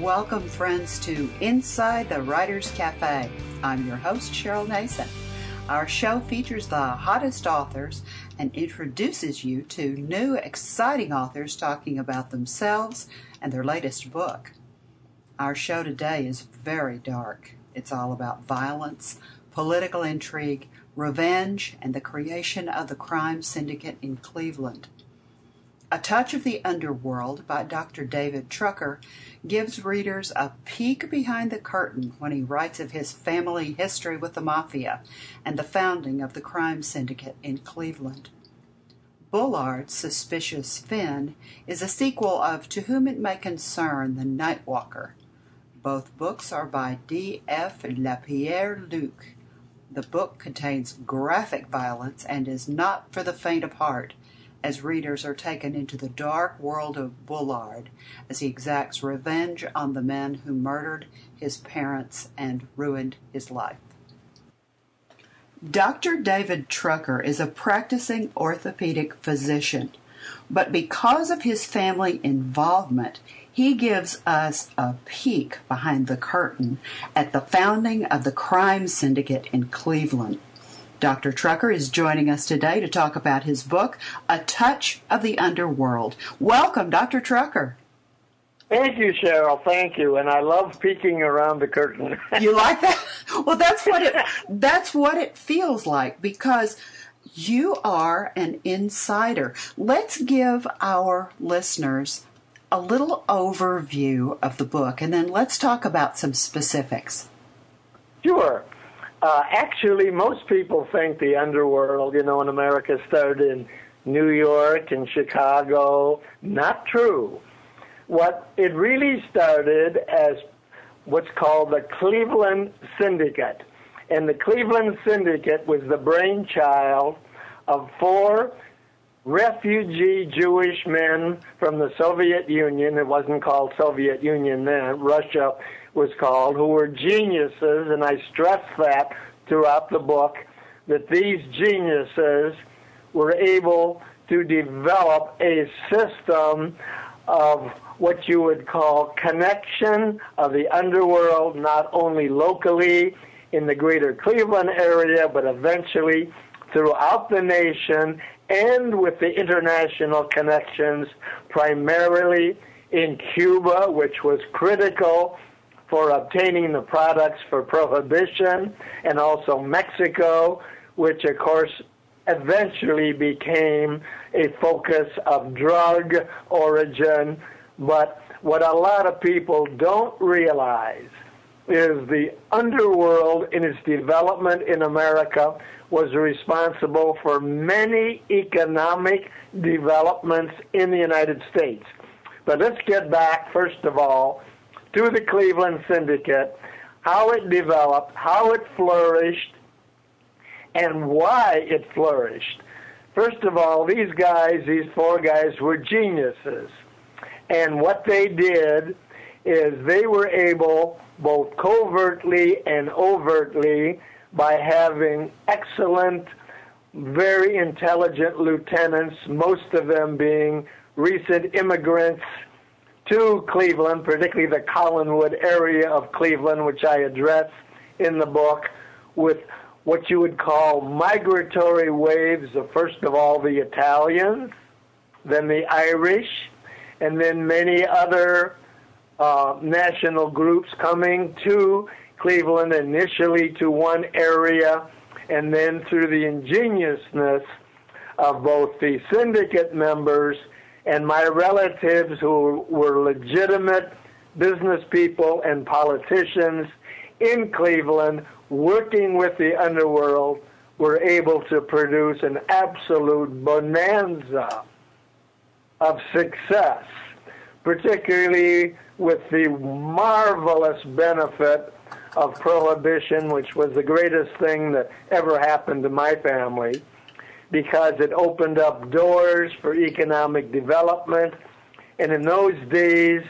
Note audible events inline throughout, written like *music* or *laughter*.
Welcome, friends, to Inside the Writer's Cafe. I'm your host, Cheryl Nason. Our show features the hottest authors and introduces you to new, exciting authors talking about themselves and their latest book. Our show today is very dark. It's all about violence, political intrigue, revenge, and the creation of the crime syndicate in Cleveland. A Touch of the Underworld by Dr. David Trucker gives readers a peek behind the curtain when he writes of his family history with the Mafia and the founding of the crime syndicate in Cleveland. Bullard's Suspicious Finn is a sequel of To Whom It May Concern, The Nightwalker. Both books are by D. F. Lapierre Luc. The book contains graphic violence and is not for the faint of heart as readers are taken into the dark world of Bullard as he exacts revenge on the men who murdered his parents and ruined his life. Dr. David Trucker is a practicing orthopedic physician, but because of his family involvement, he gives us a peek behind the curtain at the founding of the crime syndicate in Cleveland. Dr. Trucker is joining us today to talk about his book, A Touch of the Underworld. Welcome, Dr. Trucker. Thank you, Cheryl. Thank you. And I love peeking around the curtain. *laughs* you like that? Well, that's what it that's what it feels like because you are an insider. Let's give our listeners a little overview of the book and then let's talk about some specifics. Sure. Uh, actually, most people think the underworld, you know, in America started in New York and Chicago. Not true. What it really started as what's called the Cleveland Syndicate. And the Cleveland Syndicate was the brainchild of four refugee Jewish men from the Soviet Union. It wasn't called Soviet Union then. Russia was called, who were geniuses, and I stress that throughout the book, that these geniuses were able to develop a system of what you would call connection of the underworld, not only locally in the greater Cleveland area, but eventually throughout the nation and with the international connections, primarily in Cuba, which was critical for obtaining the products for prohibition, and also Mexico, which of course eventually became a focus of drug origin. But what a lot of people don't realize is the underworld in its development in America was responsible for many economic developments in the United States. But let's get back, first of all, to the Cleveland Syndicate, how it developed, how it flourished, and why it flourished. First of all, these guys, these four guys, were geniuses. And what they did is they were able, both covertly and overtly, by having excellent, very intelligent lieutenants, most of them being recent immigrants to Cleveland, particularly the Collinwood area of Cleveland, which I address in the book, with what you would call migratory waves of, first of all, the Italians, then the Irish, and then many other uh, national groups coming to Cleveland, initially to one area, and then through the ingeniousness of both the syndicate members and my relatives who were legitimate business people and politicians in Cleveland working with the underworld were able to produce an absolute bonanza of success, particularly with the marvelous benefit of prohibition, which was the greatest thing that ever happened to my family because it opened up doors for economic development. And in those days,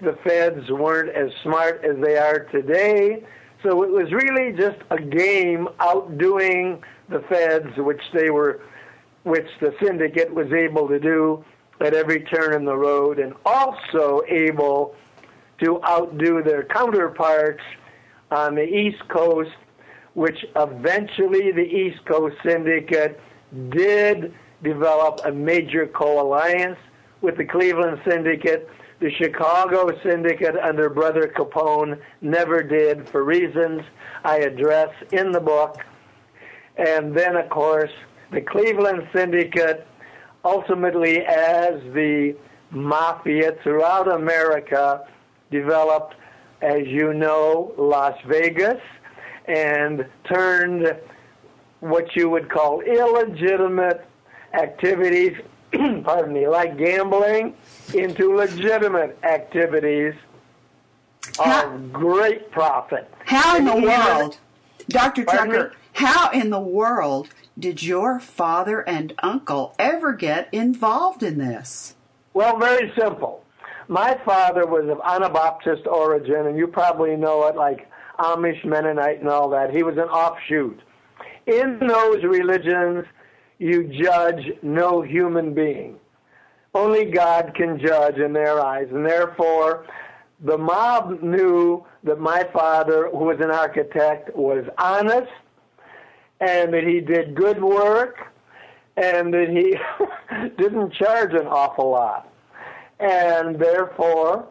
the feds weren't as smart as they are today. So it was really just a game outdoing the feds, which they were, which the syndicate was able to do at every turn in the road, and also able to outdo their counterparts on the East Coast, which eventually the East Coast Syndicate did develop a major co-alliance with the Cleveland Syndicate. The Chicago Syndicate under Brother Capone never did for reasons I address in the book. And then, of course, the Cleveland Syndicate, ultimately as the mafia throughout America, developed, as you know, Las Vegas and turned what you would call illegitimate activities, *clears throat* pardon me, like gambling, into legitimate activities how, of great profit. How in the world, Dr. Trucker, how in the world did your father and uncle ever get involved in this? Well, very simple. My father was of Anabaptist origin, and you probably know it like Amish, Mennonite, and all that. He was an offshoot. In those religions, you judge no human being. Only God can judge in their eyes, and therefore, the mob knew that my father, who was an architect, was honest, and that he did good work, and that he *laughs* didn't charge an awful lot. And therefore,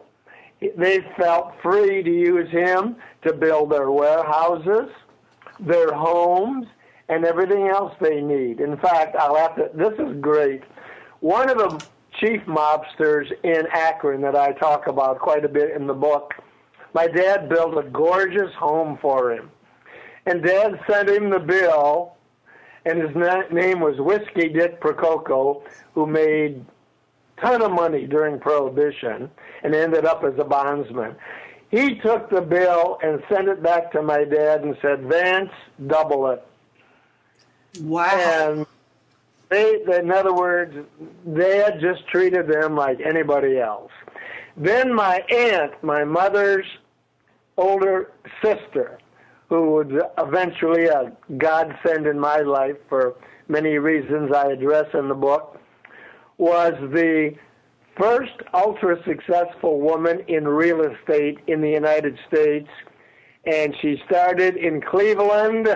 they felt free to use him to build their warehouses, their homes, and everything else they need. In fact, I'll have to, this is great. One of the chief mobsters in Akron that I talk about quite a bit in the book, my dad built a gorgeous home for him. And dad sent him the bill, and his na- name was Whiskey Dick Prococo, who made ton of money during Prohibition and ended up as a bondsman. He took the bill and sent it back to my dad and said, Vance, double it. Wow. And they, in other words, they had just treated them like anybody else. Then my aunt, my mother's older sister, who was eventually a godsend in my life for many reasons I address in the book, was the first ultra successful woman in real estate in the United States. And she started in Cleveland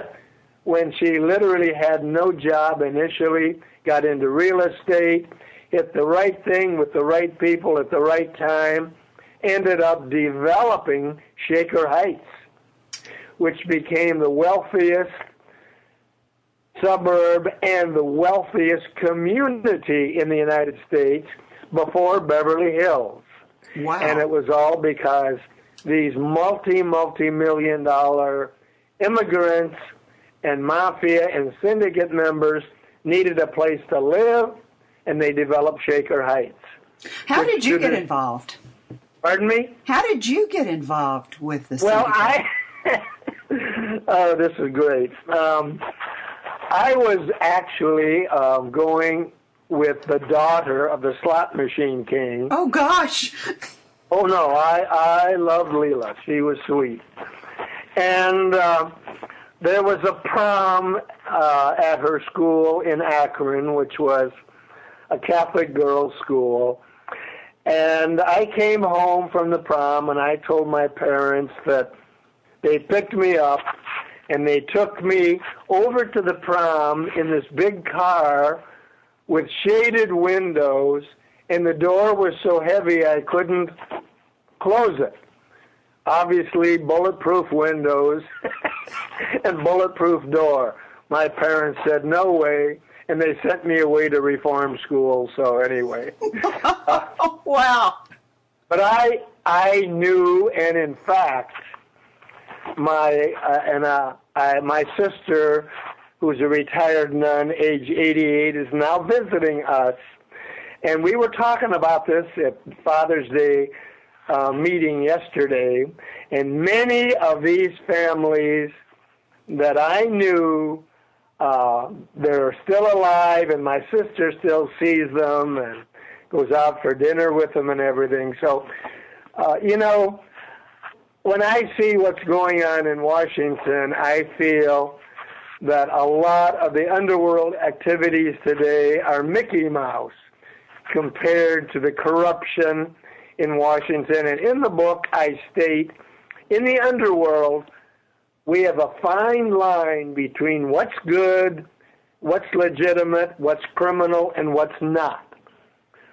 when she literally had no job initially, got into real estate, hit the right thing with the right people at the right time, ended up developing Shaker Heights, which became the wealthiest suburb and the wealthiest community in the United States before Beverly Hills. Wow. And it was all because these multi, multi million dollar immigrants and mafia and syndicate members needed a place to live, and they developed Shaker Heights. How did you get involved? Pardon me? How did you get involved with the Well, syndicate? I. *laughs* oh, this is great. Um, I was actually um, going with the daughter of the slot machine king. Oh gosh. Oh no, I I loved Leela. She was sweet, and uh, there was a prom uh, at her school in Akron, which was a Catholic girls' school. And I came home from the prom, and I told my parents that they picked me up and they took me over to the prom in this big car with shaded windows, and the door was so heavy I couldn't close it. Obviously, bulletproof windows *laughs* and bulletproof door. My parents said, no way, and they sent me away to reform school, so anyway. oh, *laughs* wow. But I, I knew, and in fact, my uh, and uh, I, my sister, who's a retired nun, age 88, is now visiting us, and we were talking about this at Father's Day uh, meeting yesterday, and many of these families that I knew, uh, they're still alive, and my sister still sees them and goes out for dinner with them and everything. So, uh, you know, when I see what's going on in Washington, I feel that a lot of the underworld activities today are Mickey Mouse compared to the corruption in Washington. And in the book, I state in the underworld, we have a fine line between what's good, what's legitimate, what's criminal, and what's not.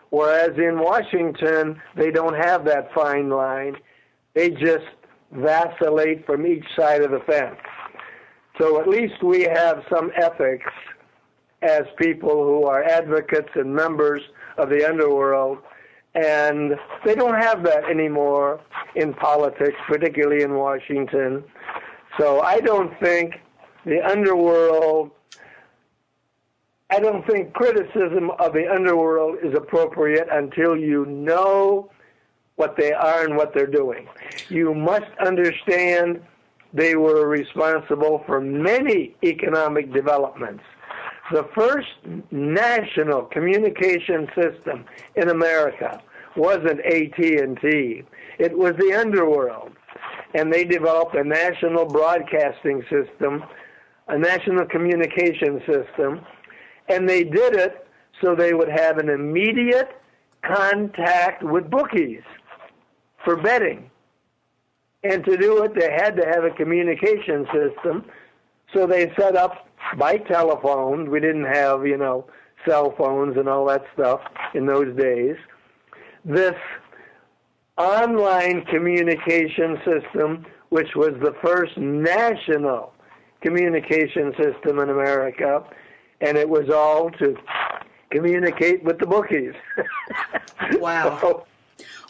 Whereas in Washington, they don't have that fine line. They just vacillate from each side of the fence. So at least we have some ethics as people who are advocates and members of the underworld. And they don't have that anymore in politics, particularly in Washington. So I don't think the underworld, I don't think criticism of the underworld is appropriate until you know what they are and what they're doing. You must understand they were responsible for many economic developments. The first national communication system in America wasn't AT&T. It was the underworld. And they developed a national broadcasting system, a national communication system, and they did it so they would have an immediate contact with bookies for betting. And to do it, they had to have a communication system. So they set up by telephone. We didn't have, you know, cell phones and all that stuff in those days. This online communication system, which was the first national communication system in America, and it was all to communicate with the bookies. *laughs* wow. *laughs* so,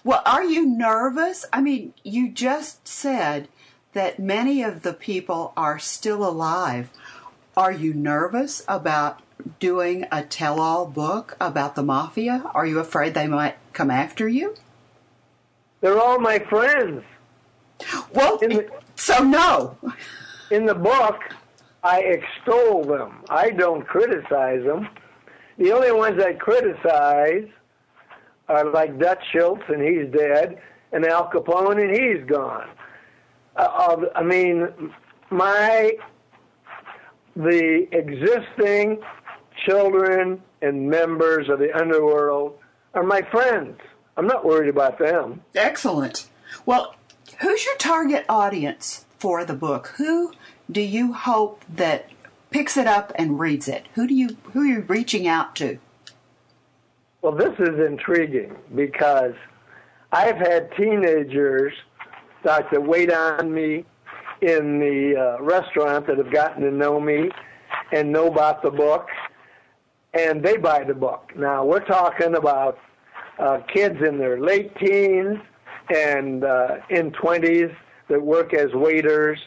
well, are you nervous? I mean, you just said that many of the people are still alive. Are you nervous about doing a tell all book about the mafia? Are you afraid they might come after you? They're all my friends. Well, the, so no. In the book, I extol them. I don't criticize them. The only ones I criticize are like Dutch Schultz, and he's dead, and Al Capone, and he's gone. Uh, I mean, my the existing children and members of the underworld are my friends. I'm not worried about them. Excellent. Well, who's your target audience for the book? Who do you hope that picks it up and reads it? Who do you who are you reaching out to? Well, this is intriguing because I've had teenagers start to wait on me in the uh, restaurant that have gotten to know me and know about the book, and they buy the book. Now, we're talking about uh, kids in their late teens and uh, in 20s that work as waiters.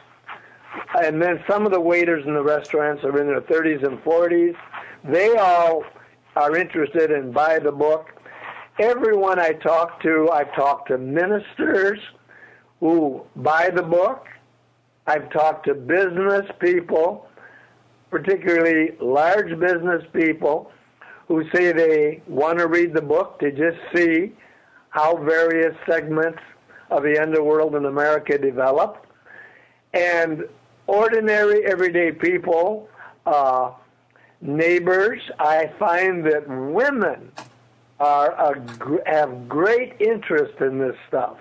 And then some of the waiters in the restaurants are in their 30s and 40s. They all are interested and buy the book. Everyone I talk to, I've talked to ministers who buy the book. I've talked to business people, particularly large business people, who say they want to read the book to just see how various segments of the underworld in America develop. And ordinary, everyday people uh, neighbors, I find that women are a, have great interest in this stuff.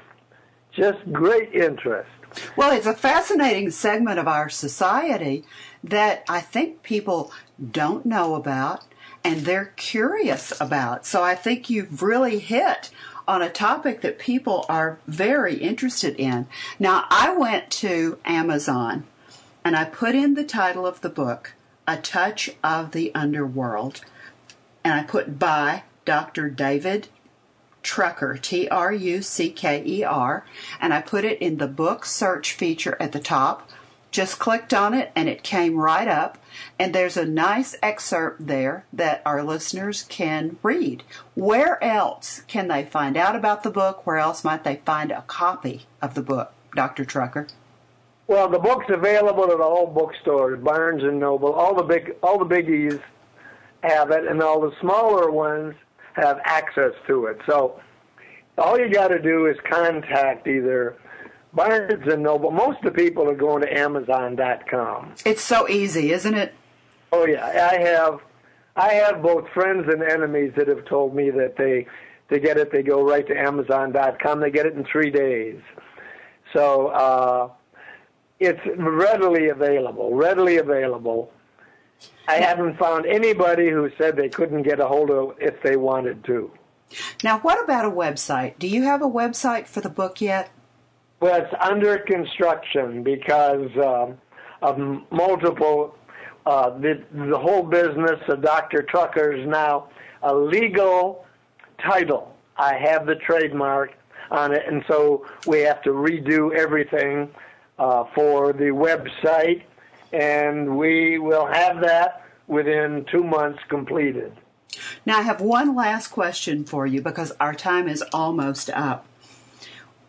Just great interest. Well, it's a fascinating segment of our society that I think people don't know about and they're curious about. So I think you've really hit on a topic that people are very interested in. Now, I went to Amazon and I put in the title of the book a Touch of the Underworld. And I put by Dr. David Trucker, T R U C K E R, and I put it in the book search feature at the top. Just clicked on it and it came right up. And there's a nice excerpt there that our listeners can read. Where else can they find out about the book? Where else might they find a copy of the book, Dr. Trucker? Well, the book's available at all bookstores, Barnes and Noble. All the big, all the biggies have it, and all the smaller ones have access to it. So all you got to do is contact either Barnes and Noble. Most of the people are going to Amazon.com. It's so easy, isn't it? Oh yeah, I have, I have both friends and enemies that have told me that they they get it, they go right to Amazon.com. They get it in three days. So uh, it's readily available, readily available. I haven't found anybody who said they couldn't get a hold of it if they wanted to. Now, what about a website? Do you have a website for the book yet? Well, it's under construction because um, of multiple. Uh, the the whole business of Dr. Tucker is now a legal title. I have the trademark on it, and so we have to redo everything uh, for the website, and we will have that within two months completed. Now, I have one last question for you because our time is almost up.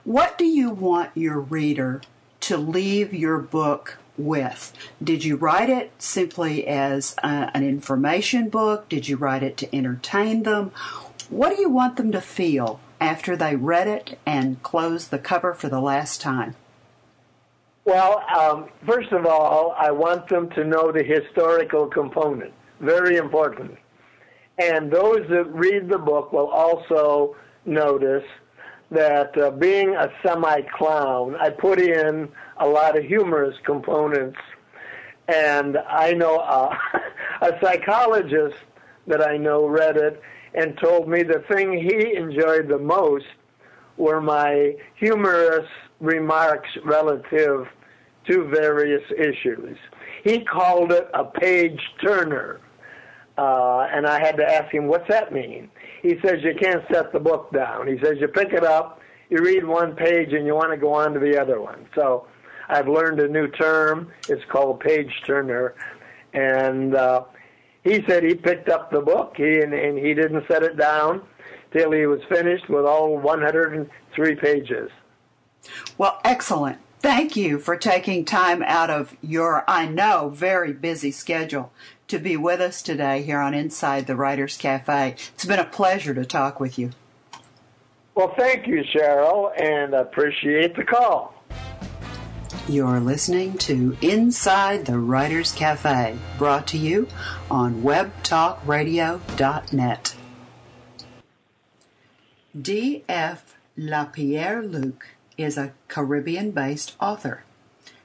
What do you want your reader to leave your book with? Did you write it simply as a, an information book? Did you write it to entertain them? What do you want them to feel after they read it and close the cover for the last time? Well, um, first of all, I want them to know the historical component. Very important. And those that read the book will also notice that uh, being a semi clown, I put in a lot of humorous components. And I know uh, *laughs* a psychologist that I know read it and told me the thing he enjoyed the most were my humorous remarks relative to various issues. He called it a page turner. Uh, and I had to ask him, what's that mean? He says, you can't set the book down. He says, you pick it up, you read one page, and you want to go on to the other one. So I've learned a new term. It's called page turner. And uh, he said he picked up the book he, and, and he didn't set it down till he was finished with all 103 pages. Well, excellent. Thank you for taking time out of your, I know, very busy schedule to be with us today here on Inside the Writers Cafe. It's been a pleasure to talk with you. Well, thank you, Cheryl, and appreciate the call. You're listening to Inside the Writers Cafe, brought to you on webtalkradio.net. D.F. Lapierre Luc is a Caribbean based author.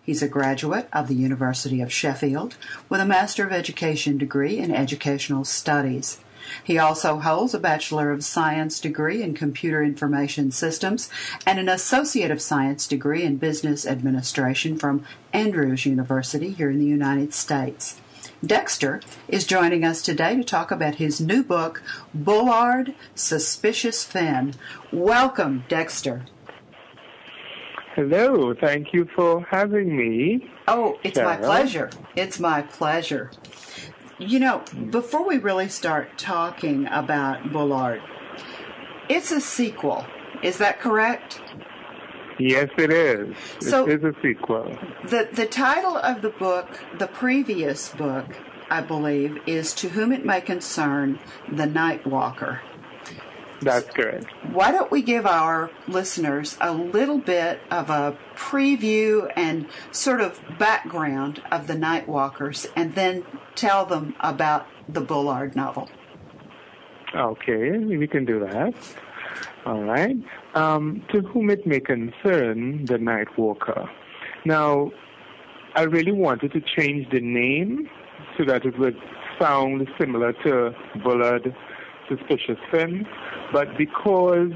He's a graduate of the University of Sheffield with a Master of Education degree in Educational Studies. He also holds a Bachelor of Science degree in Computer Information Systems and an Associate of Science degree in Business Administration from Andrews University here in the United States. Dexter is joining us today to talk about his new book, Bullard Suspicious Finn. Welcome, Dexter. Hello, thank you for having me. Oh, it's Sarah. my pleasure. It's my pleasure. You know, before we really start talking about Bullard, it's a sequel. Is that correct? Yes, it is. So it is a sequel. The the title of the book, the previous book, I believe, is To Whom It May Concern, The Night Walker. That's correct. Why don't we give our listeners a little bit of a preview and sort of background of the Night Walkers and then tell them about the Bullard novel? Okay, we can do that. All right. Um, to whom it may concern, the Nightwalker. Now, I really wanted to change the name so that it would sound similar to Bullard Suspicious Finn but because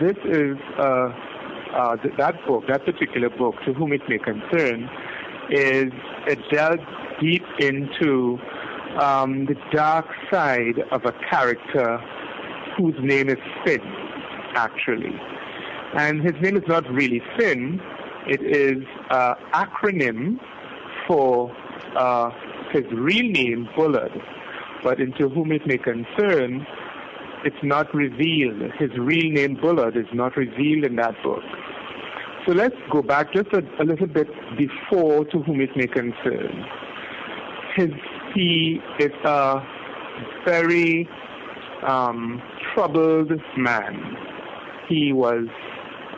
this is uh, uh, th- that book, that particular book, to whom it may concern, is it delves deep into um, the dark side of a character whose name is Finn, actually. And his name is not really Finn, it is an acronym for uh, his real name, Bullard. But into whom it may concern, it's not revealed. His real name, Bullard, is not revealed in that book. So let's go back just a, a little bit before to whom it may concern. His, he is a very um, troubled man. He was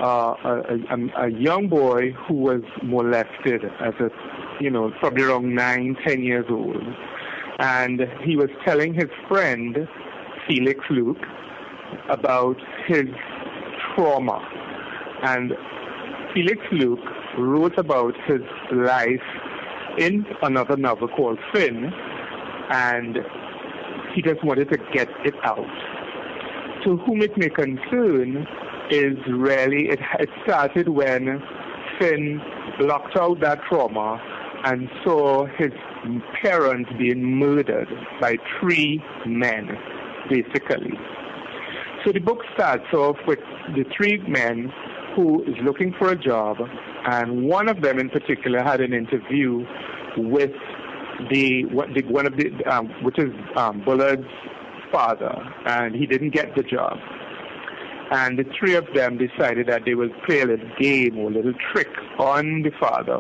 uh, a, a, a, young boy who was molested as a, you know, probably around nine, ten years old. And he was telling his friend Felix Luke about his trauma. And Felix Luke wrote about his life in another novel called Finn, and he just wanted to get it out. To whom it may concern is really, it, it started when Finn blocked out that trauma and saw his parents being murdered by three men, basically. So the book starts off with the three men who is looking for a job, and one of them in particular had an interview with the, the one of the um, which is um, Bullard's father, and he didn't get the job. And the three of them decided that they would play a little game or a little trick on the father.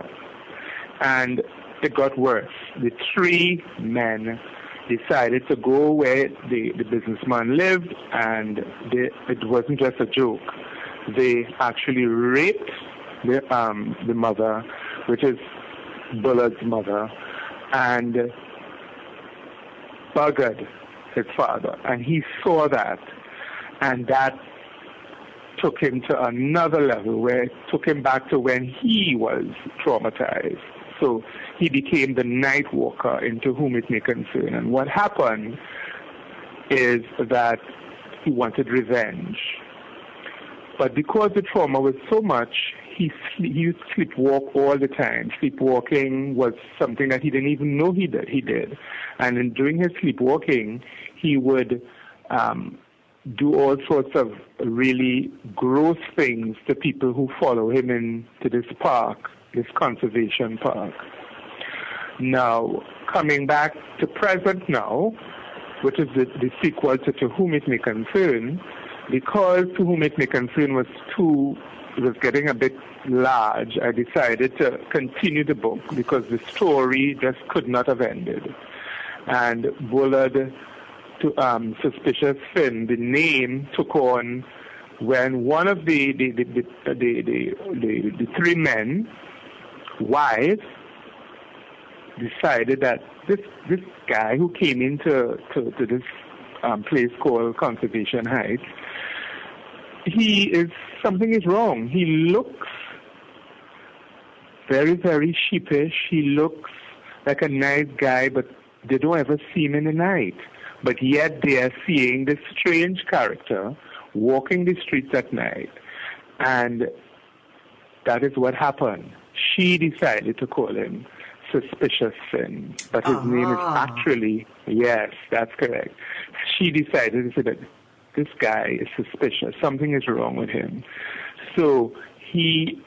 And it got worse. The three men decided to go where the, the businessman lived, and they, it wasn't just a joke. They actually raped the, um, the mother, which is Bullard's mother, and buggered his father. And he saw that, and that took him to another level where it took him back to when he was traumatized. So he became the night walker into whom it may concern. And what happened is that he wanted revenge. But because the trauma was so much, he, he used to sleepwalk all the time. Sleepwalking was something that he didn't even know he did. He did. And in doing his sleepwalking, he would um, do all sorts of really gross things to people who follow him into this park, this conservation park. Now, coming back to present now, which is the, the sequel to To Whom It May Concern, because To Whom It May Concern was too, was getting a bit large, I decided to continue the book because the story just could not have ended. And Bullard to um, Suspicious Finn, the name took on when one of the the the the, the, the, the three men, wives, decided that this this guy who came into to, to this um, place called Conservation Heights, he is something is wrong. He looks very very sheepish. He looks like a nice guy, but they don't ever see him in the night but yet they are seeing this strange character walking the streets at night. And that is what happened. She decided to call him Suspicious Finn, but his uh-huh. name is ah. actually, yes, that's correct. She decided to say that this guy is suspicious, something is wrong with him. So he,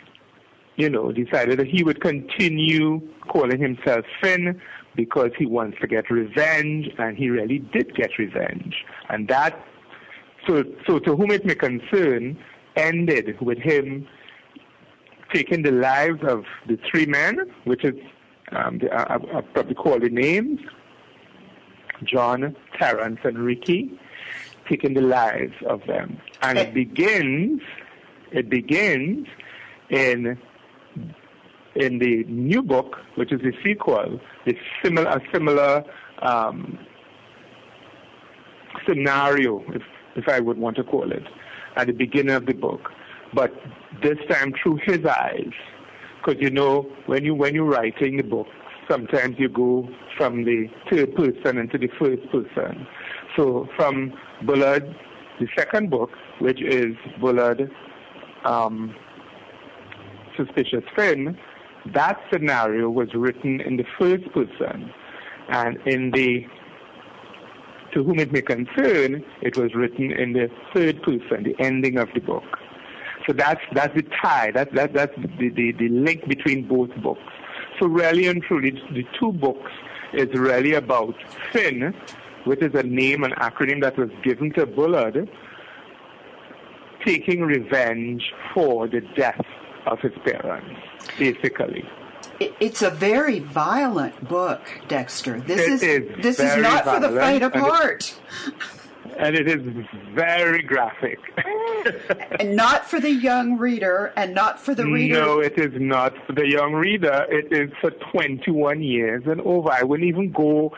you know, decided that he would continue calling himself Finn, because he wants to get revenge, and he really did get revenge. And that, so, so to whom it may concern, ended with him taking the lives of the three men, which is, um, the, I, I probably call the names, John, Terence, and Ricky, taking the lives of them. And it begins, it begins in in the new book, which is the sequel, the similar, a similar um, scenario, if, if I would want to call it, at the beginning of the book, but this time through his eyes. Because you know, when you when you're writing the book, sometimes you go from the third person into the first person. So from Bullard, the second book, which is Bullard, um, Suspicious Finn, that scenario was written in the first person, and in the to whom it may concern, it was written in the third person, the ending of the book. So that's that's the tie, that, that, that's the, the, the link between both books. So really and truly, the two books is really about Finn, which is a name, an acronym that was given to Bullard, taking revenge for the death of his parents, basically. It's a very violent book, Dexter. This it is, is this is not for the faint of heart. and it is very graphic. *laughs* and not for the young reader, and not for the reader. No, it is not for the young reader. It is for 21 years and over. I wouldn't even go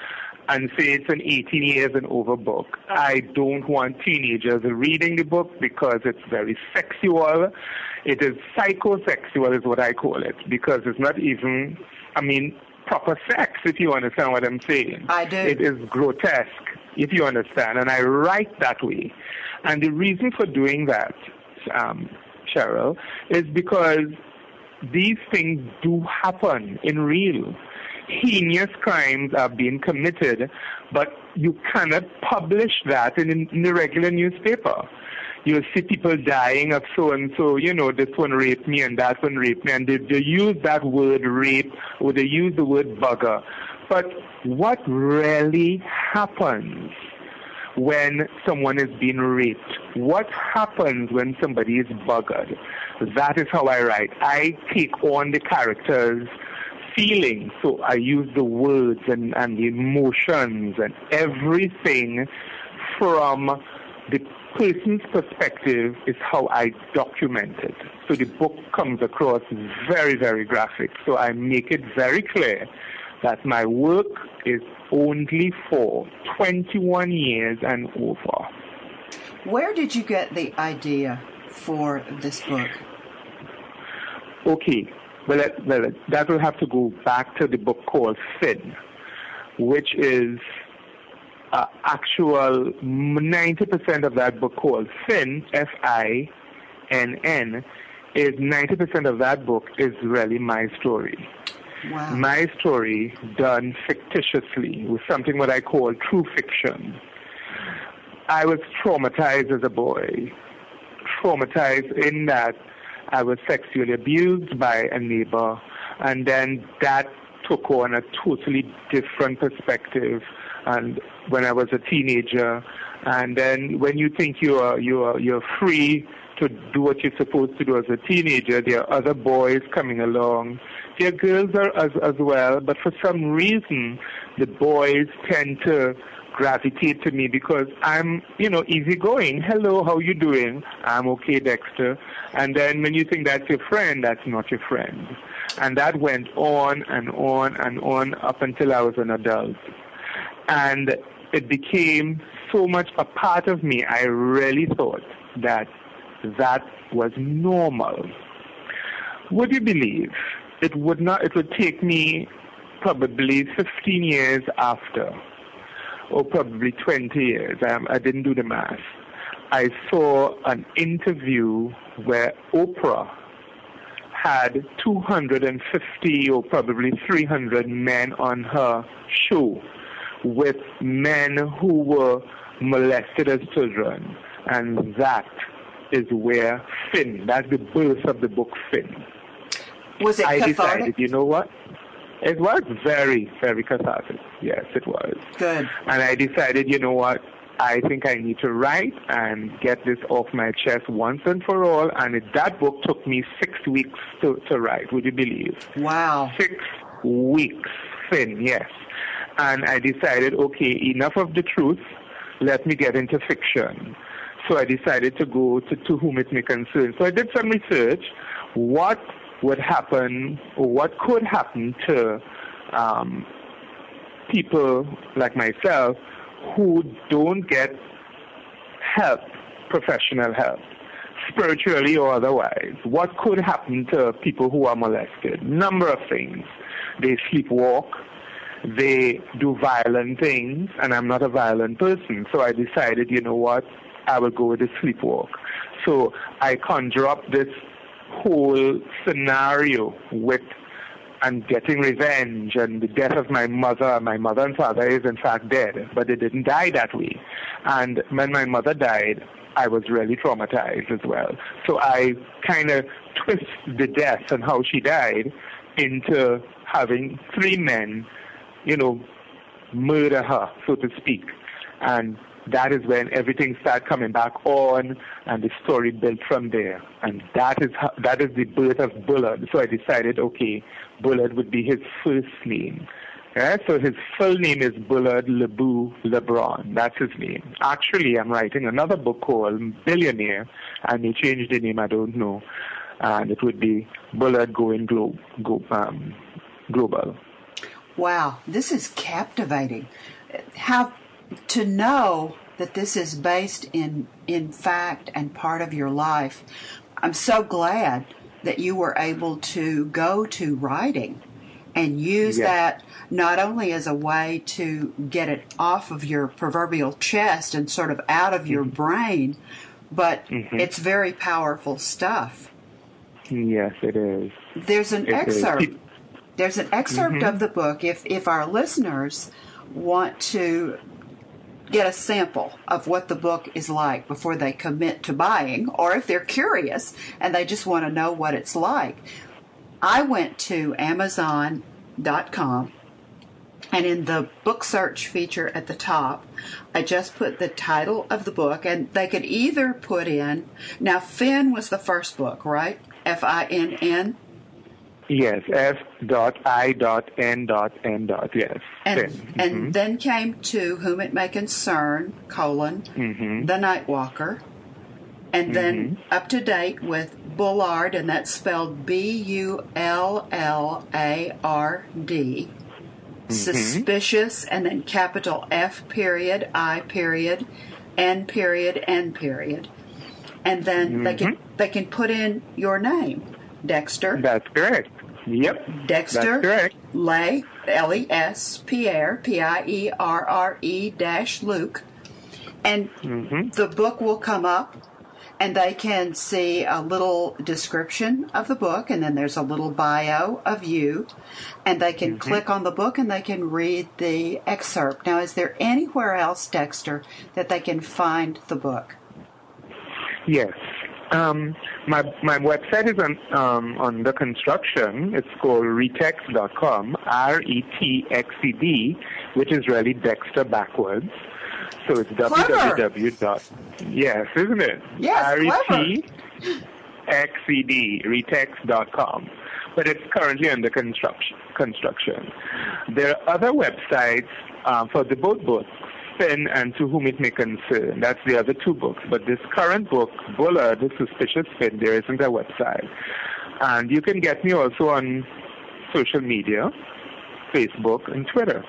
and say it's an 18 years and over book. I don't want teenagers reading the book because it's very sexual. It is psychosexual is what I call it because it's not even, I mean, proper sex, if you understand what I'm saying. I do. It is grotesque, if you understand, and I write that way. And the reason for doing that, um, Cheryl, is because these things do happen in real. Heinous crimes are being committed, but you cannot publish that in, in the regular newspaper. You'll see people dying of so and so, you know, this one raped me and that one raped me, and they, they use that word rape or they use the word bugger. But what really happens when someone is being raped? What happens when somebody is buggered? That is how I write. I take on the characters' feelings. So I use the words and, and the emotions and everything from the person's perspective is how I document it. So the book comes across very, very graphic. So I make it very clear that my work is only for 21 years and over. Where did you get the idea for this book? Okay, well, well, that will have to go back to the book called Finn, which is uh, actual 90% of that book called Finn, F-I-N-N, is 90% of that book is really my story. Wow. My story done fictitiously with something what I call true fiction. I was traumatized as a boy. Traumatized in that I was sexually abused by a neighbor, and then that took on a totally different perspective. And when I was a teenager, and then when you think you are you are you're free to do what you're supposed to do as a teenager, there are other boys coming along. There are girls are as as well, but for some reason, the boys tend to gravitate to me because I'm, you know, easygoing. Hello, how you doing? I'm okay, Dexter. And then when you think that's your friend, that's not your friend. And that went on and on and on up until I was an adult. And it became so much a part of me, I really thought that that was normal. Would you believe it would not, it would take me probably 15 years after or probably 20 years. I, I didn't do the math. I saw an interview where Oprah had 250 or probably 300 men on her show with men who were molested as children. And that is where Finn, that's the birth of the book Finn. Was it I cathartic? decided, you know what? It was very, very cathartic. Yes, it was. Good. And I decided, you know what? I think I need to write and get this off my chest once and for all. And it, that book took me six weeks to, to write, would you believe? Wow. Six weeks, Finn, yes. And I decided, okay, enough of the truth. Let me get into fiction. So I decided to go to, to whom it may concern. So I did some research. What would happen, or what could happen to um, people like myself who don't get help, professional help, spiritually or otherwise. What could happen to people who are molested? Number of things. They sleepwalk. They do violent things, and I'm not a violent person, so I decided, you know what, I will go with the sleepwalk. So I conjure up this whole scenario with and getting revenge and the death of my mother. My mother and father is in fact dead, but they didn't die that way. And when my mother died, I was really traumatized as well. So I kind of twist the death and how she died into having three men, you know, murder her, so to speak. And that is when everything started coming back on and the story built from there. And that is how, that is the birth of Bullard. So I decided, okay, Bullard would be his first name. Yeah, so his full name is Bullard Lebu LeBron. That's his name. Actually, I'm writing another book called Billionaire. I may change the name, I don't know. And it would be Bullard Going Glo- Go, um, Global. Wow, this is captivating. How to know that this is based in in fact and part of your life. I'm so glad that you were able to go to writing and use Yes. that not only as a way to get it off of your proverbial chest and sort of out of your brain, but it's very powerful stuff. Yes, it is. There's an It is. excerpt. *laughs* There's an excerpt Mm-hmm. of the book. If if our listeners want to get a sample of what the book is like before they commit to buying, or if they're curious and they just want to know what it's like, I went to Amazon.com and in the book search feature at the top, I just put the title of the book, and they could either put in. Now, Finn was the first book, right? F I N N. Yes, F dot I dot N dot N dot, yes. And, Then. and mm-hmm. then came to Whom It May Concern, colon, Mhm. The Nightwalker. And then mm-hmm. up to date with Bullard, and that's spelled B U L L A R D. Mm-hmm. Suspicious, and then capital F period, I period, N period, N period. And then they can they can put in your name, Dexter. That's correct. Yep. Dexter That's correct. Lay L E S Pierre P I E R R E dash Luke, and Mm-hmm. the book will come up, and they can see a little description of the book, and then there's a little bio of you, and they can click on the book and they can read the excerpt. Now, is there anywhere else, Dexter, that they can find the book? Yes. Um, my my website is on um, under construction. It's called retxed.com, R E T X E D, which is really Dexter backwards. So it's Clever. www. dot Yes, isn't it? Yes, R E. T X E D, retxed.com. But it's currently under construction. Construction. There are other websites um, for the both books, And To Whom It May Concern. That's the other two books. But this current book, Bullard, The Suspicious Finn, there isn't a website. And you can get me also on social media, Facebook and Twitter.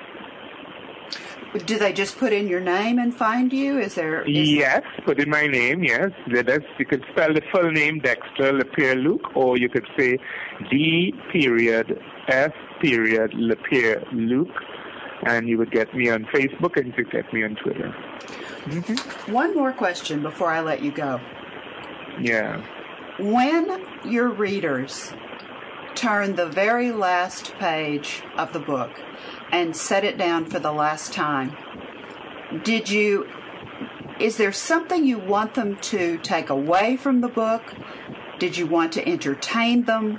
Do they just put in your name and find you? Is there? Is, Yes, put in my name, yes. You could spell the full name Dexter Les Pierre Luke, or you could say D period F period Les Pierre Luke, and you would get me on Facebook and you could get me on Twitter. Mm-hmm. One more question before I let you go. Yeah. When your readers turn the very last page of the book and set it down for the last time, did you is there something you want them to take away from the book? Did you want to entertain them?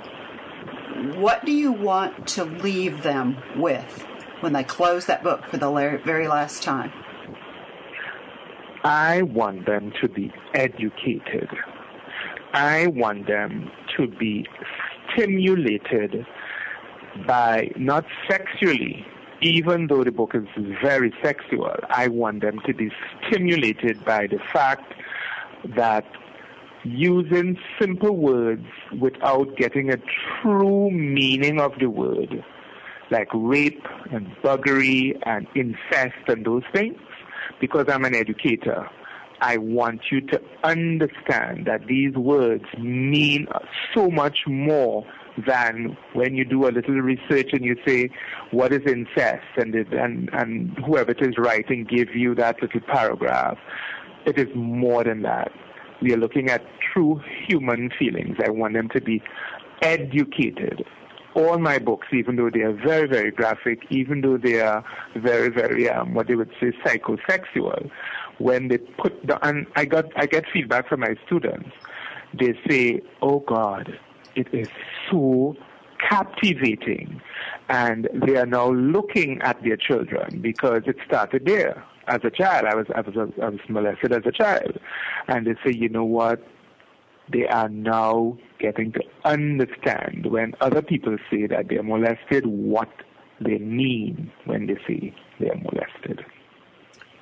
What do you want to leave them with when they close that book for the very last time? I want them to be educated. I want them to be stimulated by not sexually, even though the book is very sexual. I want them to be stimulated by the fact that using simple words without getting a true meaning of the word, like rape and buggery and incest and those things, because I'm an educator, I want you to understand that these words mean so much more than when you do a little research and you say, what is incest? And, it, and, and whoever it is writing give you that little paragraph. It is more than that. We are looking at true human feelings. I want them to be educated. All my books, even though they are very, very graphic, even though they are very, very, um, what they would say, psychosexual, when they put the, and I got, I get feedback from my students. They say, "Oh God, it is so captivating," and they are now looking at their children because it started there. As a child, I was, I was, I was molested as a child, and they say, "You know what? They are now getting to understand when other people say that they are molested, what they mean when they say they are molested.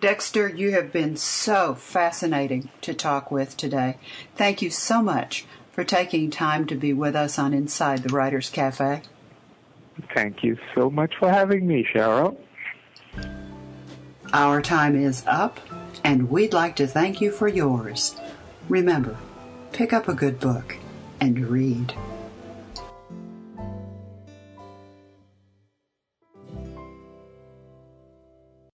Dexter, you have been so fascinating to talk with today. Thank you so much for taking time to be with us on Inside the Writers Cafe. Thank you so much for having me, Cheryl. Our time is up, and we'd like to thank you for yours. Remember, pick up a good book and read.